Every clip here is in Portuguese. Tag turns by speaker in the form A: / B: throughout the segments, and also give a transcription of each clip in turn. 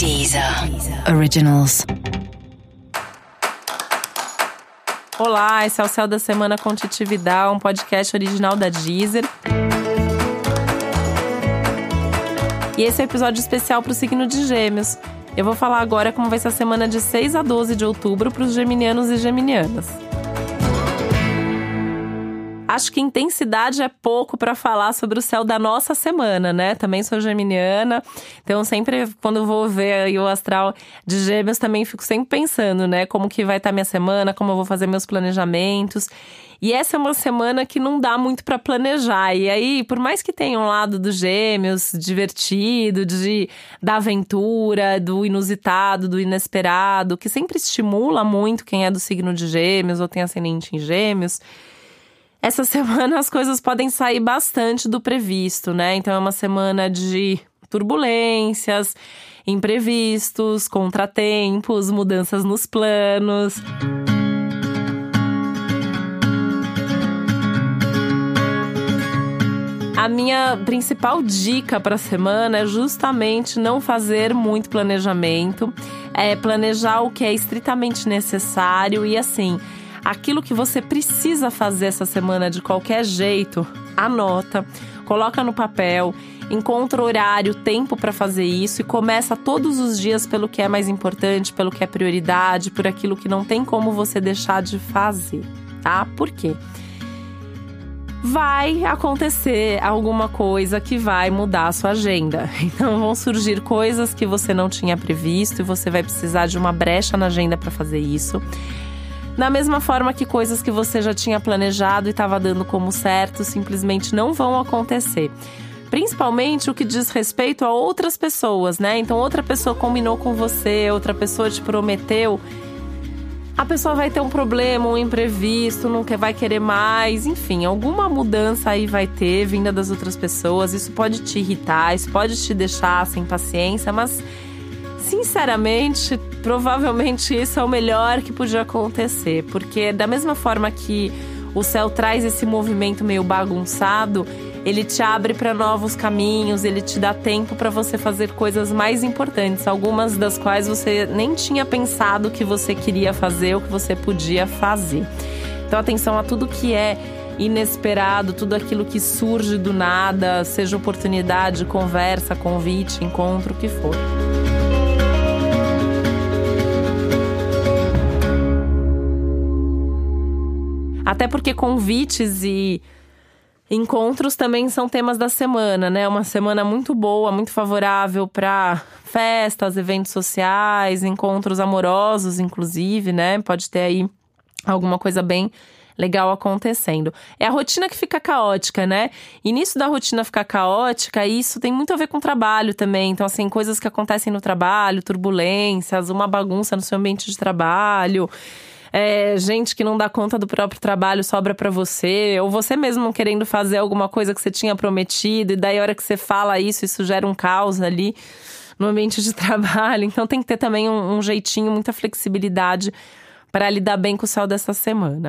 A: Deezer Originals.
B: Olá, esse é o Céu da Semana com Titividade, um podcast original da Deezer. E esse é o um episódio especial para o signo de Gêmeos. Eu vou falar agora como vai ser a semana de 6 a 12 de outubro para os geminianos e geminianas. Acho que intensidade é pouco para falar sobre o céu da nossa semana, né? Também sou geminiana, então sempre quando vou ver o astral de Gêmeos também fico sempre pensando, né, como que vai estar tá minha semana, como eu vou fazer meus planejamentos. E essa é uma semana que não dá muito para planejar. E aí, por mais que tenha um lado dos gêmeos divertido, de da aventura, do inusitado, do inesperado, que sempre estimula muito quem é do signo de gêmeos ou tem ascendente em gêmeos, essa semana as coisas podem sair bastante do previsto, né? Então é uma semana de turbulências, imprevistos, contratempos, mudanças nos planos. A minha principal dica para a semana é justamente não fazer muito planejamento, é planejar o que é estritamente necessário e assim, aquilo que você precisa fazer essa semana de qualquer jeito, anota, coloca no papel, encontra horário, tempo para fazer isso e começa todos os dias pelo que é mais importante, pelo que é prioridade, por aquilo que não tem como você deixar de fazer, tá? Por quê? vai acontecer alguma coisa que vai mudar a sua agenda. Então vão surgir coisas que você não tinha previsto e você vai precisar de uma brecha na agenda para fazer isso. Da mesma forma que coisas que você já tinha planejado e estava dando como certo simplesmente não vão acontecer. Principalmente o que diz respeito a outras pessoas, né? Então, outra pessoa combinou com você, outra pessoa te prometeu. A pessoa vai ter um problema, um imprevisto, não vai querer mais, enfim, alguma mudança aí vai ter vinda das outras pessoas. Isso pode te irritar, isso pode te deixar sem paciência, mas sinceramente, provavelmente isso é o melhor que podia acontecer, porque da mesma forma que o céu traz esse movimento meio bagunçado, ele te abre para novos caminhos, ele te dá tempo para você fazer coisas mais importantes, algumas das quais você nem tinha pensado que você queria fazer ou que você podia fazer. Então, atenção a tudo que é inesperado, tudo aquilo que surge do nada, seja oportunidade, conversa, convite, encontro, o que for. Até porque convites e encontros também são temas da semana, né? Uma semana muito boa, muito favorável para festas, eventos sociais, encontros amorosos, inclusive, né? Pode ter aí alguma coisa bem legal acontecendo. É a rotina que fica caótica, né? E nisso da rotina ficar caótica, isso tem muito a ver com trabalho também. Então, assim, coisas que acontecem no trabalho, turbulências, uma bagunça no seu ambiente de trabalho é, gente que não dá conta do próprio trabalho sobra para você, ou você mesmo querendo fazer alguma coisa que você tinha prometido, e daí a hora que você fala isso, isso gera um caos ali no ambiente de trabalho. Então tem que ter também um, um jeitinho, muita flexibilidade para lidar bem com o céu dessa semana.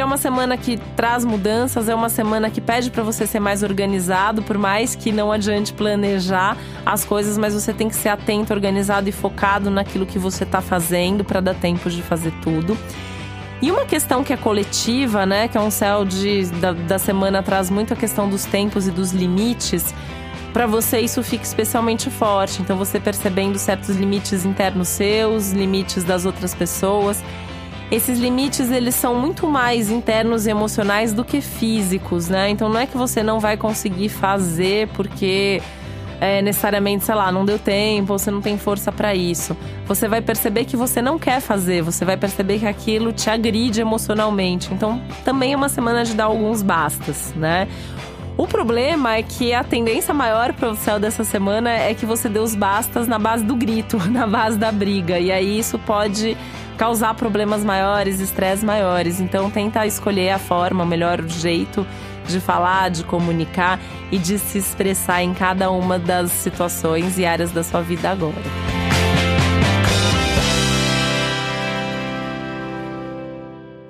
B: É uma semana que traz mudanças, é uma semana que pede para você ser mais organizado, por mais que não adiante planejar as coisas, mas você tem que ser atento, organizado e focado naquilo que você está fazendo para dar tempo de fazer tudo. E uma questão que é coletiva, né, que é um céu de, da, da semana traz muito a questão dos tempos e dos limites. Para você isso fica especialmente forte, então você percebendo certos limites internos seus, limites das outras pessoas esses limites eles são muito mais internos e emocionais do que físicos, né? Então não é que você não vai conseguir fazer porque é, necessariamente, sei lá, não deu tempo, você não tem força para isso. Você vai perceber que você não quer fazer, você vai perceber que aquilo te agride emocionalmente. Então também é uma semana de dar alguns bastas, né? O problema é que a tendência maior para o céu dessa semana é que você dê os bastas na base do grito, na base da briga. E aí isso pode causar problemas maiores, estresse maiores. Então tenta escolher a forma, o melhor jeito de falar, de comunicar e de se expressar em cada uma das situações e áreas da sua vida agora.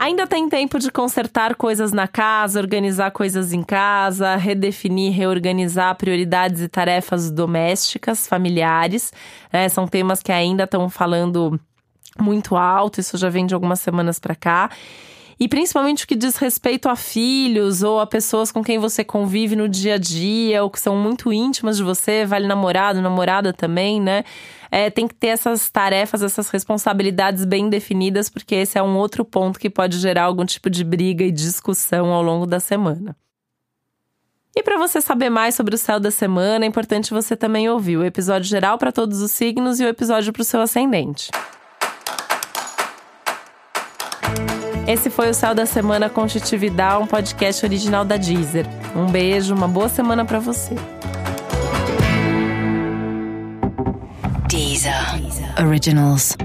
B: Ainda tem tempo de consertar coisas na casa, organizar coisas em casa, redefinir, reorganizar prioridades e tarefas domésticas, familiares. Né? São temas que ainda estão falando muito alto, isso já vem de algumas semanas para cá. E principalmente o que diz respeito a filhos ou a pessoas com quem você convive no dia a dia, ou que são muito íntimas de você, vale namorado, namorada também, né? É, tem que ter essas tarefas, essas responsabilidades bem definidas, porque esse é um outro ponto que pode gerar algum tipo de briga e discussão ao longo da semana. E para você saber mais sobre o céu da semana, é importante você também ouvir o episódio geral para todos os signos e o episódio para o seu ascendente. Esse foi o Céu da Semana com um podcast original da Deezer. Um beijo, uma boa semana para você.
A: Deezer. Deezer. Originals.